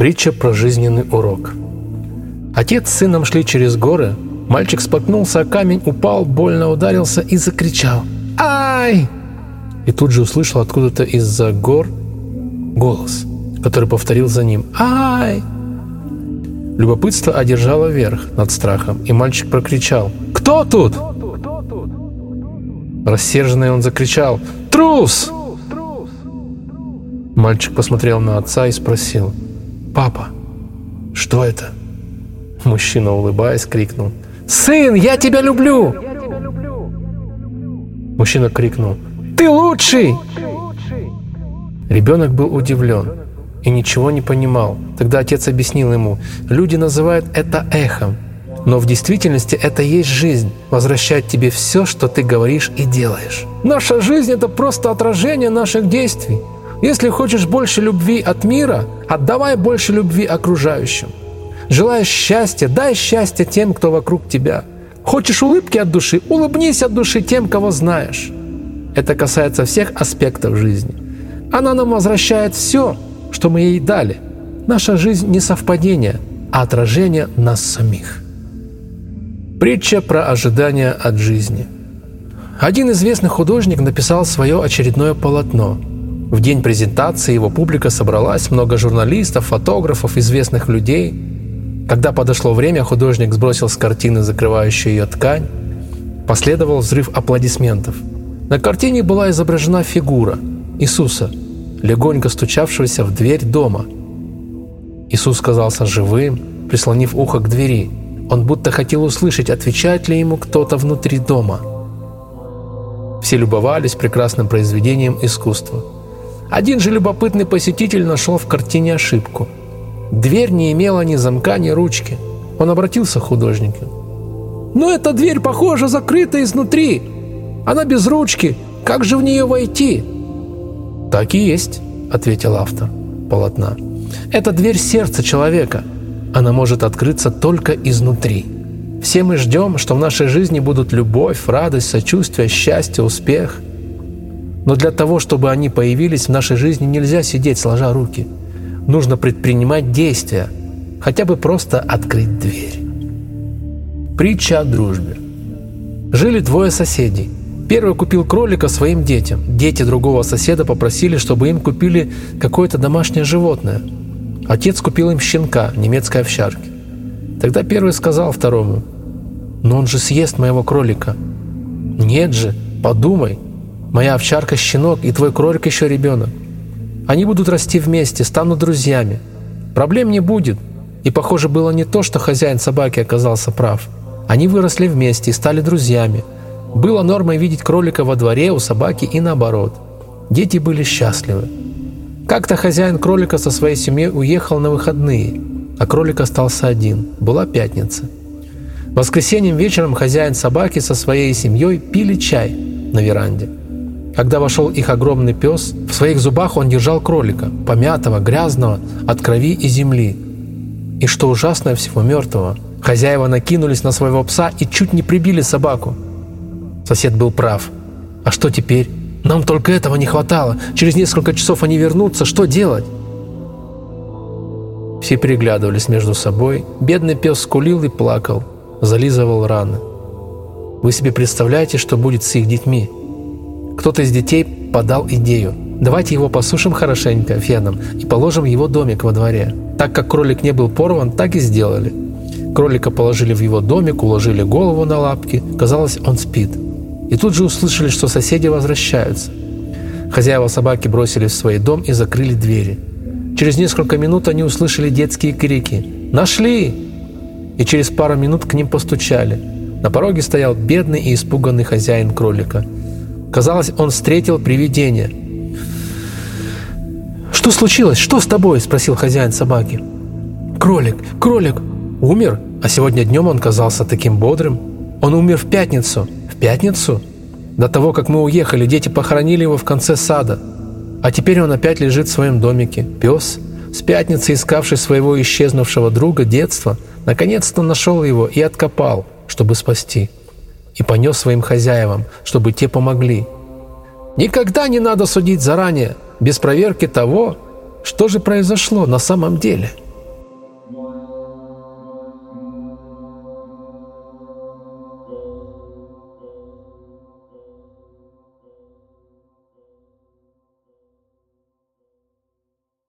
Притча про жизненный урок. Отец с сыном шли через горы. Мальчик споткнулся о камень, упал, больно ударился и закричал. «Ай!» И тут же услышал откуда-то из-за гор голос, который повторил за ним «Ай!». Любопытство одержало верх над страхом, и мальчик прокричал «Кто тут?». Рассерженный он закричал «Трус!». Мальчик посмотрел на отца и спросил «Папа, что это?» Мужчина, улыбаясь, крикнул «Сын, я тебя люблю!» Мужчина крикнул «Ты лучший!» Ребенок был удивлен и ничего не понимал. Тогда отец объяснил ему, люди называют это эхом, но в действительности это есть жизнь, возвращать тебе все, что ты говоришь и делаешь. Наша жизнь – это просто отражение наших действий. Если хочешь больше любви от мира, отдавай больше любви окружающим. Желаешь счастья, дай счастье тем, кто вокруг тебя. Хочешь улыбки от души, улыбнись от души тем, кого знаешь. Это касается всех аспектов жизни. Она нам возвращает все, что мы ей дали. Наша жизнь не совпадение, а отражение нас самих. Притча про ожидания от жизни. Один известный художник написал свое очередное полотно – в день презентации его публика собралась, много журналистов, фотографов, известных людей. Когда подошло время, художник сбросил с картины закрывающую ее ткань. Последовал взрыв аплодисментов. На картине была изображена фигура Иисуса, легонько стучавшегося в дверь дома. Иисус казался живым, прислонив ухо к двери. Он будто хотел услышать, отвечает ли ему кто-то внутри дома. Все любовались прекрасным произведением искусства – один же любопытный посетитель нашел в картине ошибку. Дверь не имела ни замка, ни ручки. Он обратился к художнику. «Но эта дверь, похоже, закрыта изнутри. Она без ручки. Как же в нее войти?» «Так и есть», — ответил автор полотна. «Это дверь сердца человека. Она может открыться только изнутри. Все мы ждем, что в нашей жизни будут любовь, радость, сочувствие, счастье, успех — но для того, чтобы они появились в нашей жизни, нельзя сидеть сложа руки. Нужно предпринимать действия, хотя бы просто открыть дверь. Притча о дружбе. Жили двое соседей. Первый купил кролика своим детям. Дети другого соседа попросили, чтобы им купили какое-то домашнее животное. Отец купил им щенка немецкой овчарки. Тогда первый сказал второму, «Но он же съест моего кролика». «Нет же, подумай, Моя овчарка – щенок, и твой кролик еще ребенок. Они будут расти вместе, станут друзьями. Проблем не будет. И похоже было не то, что хозяин собаки оказался прав. Они выросли вместе и стали друзьями. Было нормой видеть кролика во дворе у собаки и наоборот. Дети были счастливы. Как-то хозяин кролика со своей семьей уехал на выходные, а кролик остался один. Была пятница. Воскресеньем вечером хозяин собаки со своей семьей пили чай на веранде. Когда вошел их огромный пес, в своих зубах он держал кролика, помятого, грязного, от крови и земли. И что ужасное всего, мертвого. Хозяева накинулись на своего пса и чуть не прибили собаку. Сосед был прав. А что теперь? Нам только этого не хватало. Через несколько часов они вернутся. Что делать? Все переглядывались между собой. Бедный пес скулил и плакал, зализывал раны. Вы себе представляете, что будет с их детьми? Кто-то из детей подал идею. Давайте его посушим хорошенько феном и положим его домик во дворе. Так как кролик не был порван, так и сделали. Кролика положили в его домик, уложили голову на лапки. Казалось, он спит. И тут же услышали, что соседи возвращаются. Хозяева собаки бросили в свой дом и закрыли двери. Через несколько минут они услышали детские крики «Нашли!» И через пару минут к ним постучали. На пороге стоял бедный и испуганный хозяин кролика – Казалось, он встретил привидение. «Что случилось? Что с тобой?» – спросил хозяин собаки. «Кролик! Кролик! Умер? А сегодня днем он казался таким бодрым. Он умер в пятницу. В пятницу? До того, как мы уехали, дети похоронили его в конце сада. А теперь он опять лежит в своем домике. Пес, с пятницы искавший своего исчезнувшего друга детства, наконец-то нашел его и откопал, чтобы спасти» и понес своим хозяевам, чтобы те помогли. Никогда не надо судить заранее, без проверки того, что же произошло на самом деле –